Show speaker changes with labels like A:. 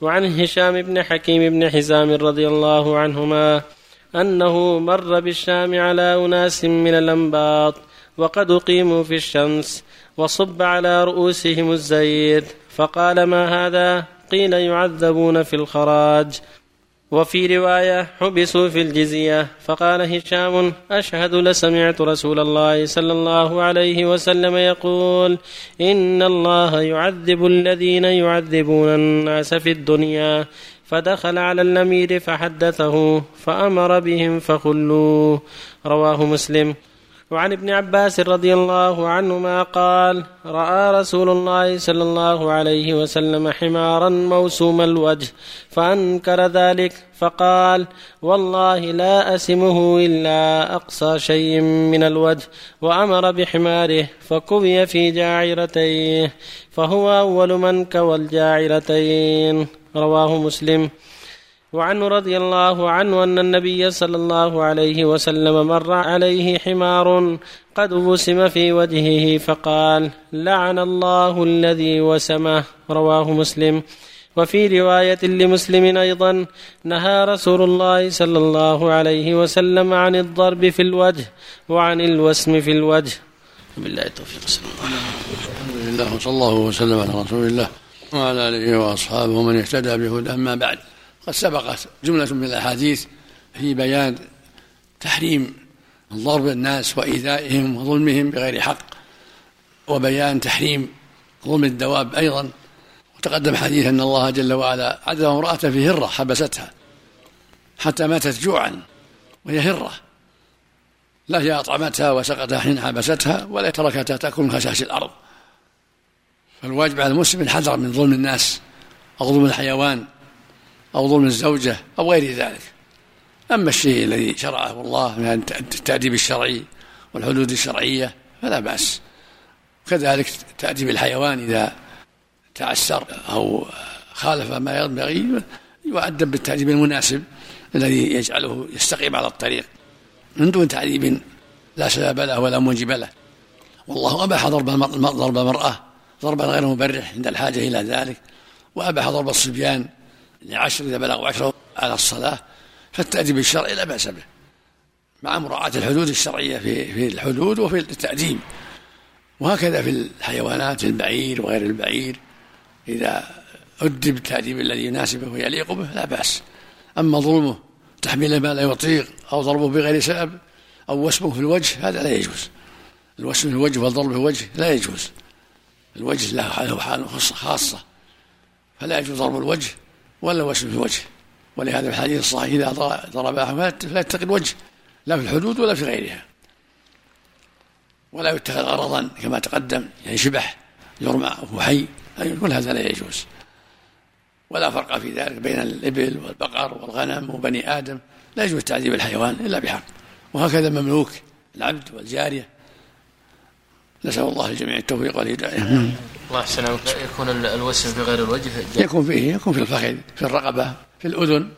A: وعن هشام بن حكيم بن حزام رضي الله عنهما أنه مر بالشام على أناس من الأنباط وقد أقيموا في الشمس وصب على رؤوسهم الزيت فقال ما هذا؟ قيل يعذبون في الخراج وفي رواية حبسوا في الجزية فقال هشام أشهد لسمعت رسول الله صلى الله عليه وسلم يقول إن الله يعذب الذين يعذبون الناس في الدنيا فدخل على الأمير فحدثه فأمر بهم فخلوه. رواه مسلم. وعن ابن عباس رضي الله عنهما قال رأى رسول الله صلى الله عليه وسلم حمارا موسوم الوجه فأنكر ذلك فقال والله لا أسمه إلا أقصى شيء من الوجه وأمر بحماره فكوي في جاعرتيه فهو أول من كوى الجاعرتين. رواه مسلم. وعنه رضي الله عنه أن النبي صلى الله عليه وسلم مر عليه حمار قد وسم في وجهه فقال لعن الله الذي وسمه رواه مسلم. وفي رواية لمسلم أيضا نهى رسول الله صلى الله عليه وسلم عن الضرب في الوجه وعن الوسم في الوجه بالله التوفيق
B: الحمد لله وصلى الله وسلم على رسول الله وعلى آله وأصحابه ومن اهتدى بهدى أما بعد. قد سبقت جملة من الأحاديث في بيان تحريم ضرب الناس وإيذائهم وظلمهم بغير حق وبيان تحريم ظلم الدواب أيضا. وتقدم حديث أن الله جل وعلا عذب امرأة في هرة حبستها حتى ماتت جوعا وهي هرة. لا هي أطعمتها وسقتها حين حبستها ولا تركتها تأكل من خشاش الأرض. فالواجب على المسلم الحذر من ظلم الناس أو ظلم الحيوان. أو ظلم الزوجة أو غير ذلك. أما الشيء الذي شرعه الله من التأديب الشرعي والحدود الشرعية فلا بأس. كذلك تأديب الحيوان إذا تعسر أو خالف ما ينبغي يؤدب بالتأديب المناسب الذي يجعله يستقيم على الطريق. من دون تعذيب لا سبب له ولا موجب له. والله أباح ضرب ضرب المرأة ضربا غير مبرح عند الحاجة إلى ذلك. وأباح ضرب الصبيان لعشر إذا بلغوا عشرة على الصلاة فالتأديب الشرعي لا بأس به. مع مراعاة الحدود الشرعية في في الحدود وفي التأديب. وهكذا في الحيوانات البعير وغير البعير. إذا أدب التأديب الذي يناسبه ويليق به لا بأس. أما ظلمه تحميل ما لا يطيق أو ضربه بغير سبب أو وسمه في الوجه هذا لا يجوز. الوسم في الوجه والضرب في الوجه لا يجوز. الوجه له حال خاصة. فلا يجوز ضرب الوجه ولا وسم في الوجه ولهذا الحديث الصحيح إذا ضرب أحد فلا يتقي الوجه لا في الحدود ولا في غيرها. ولا يتخذ غرضا كما تقدم يعني شبح يرمى وهو حي كل هذا لا يجوز. ولا فرق في ذلك بين الإبل والبقر والغنم وبني آدم. لا يجوز تعذيب الحيوان إلا بحق. وهكذا المملوك العبد والجارية. نسأل الله الجميع التوفيق والهداية.
C: الله يكون الوسم في غير الوجه.
B: يكون فيه يكون في الفخذ في الرقبة في الأذن.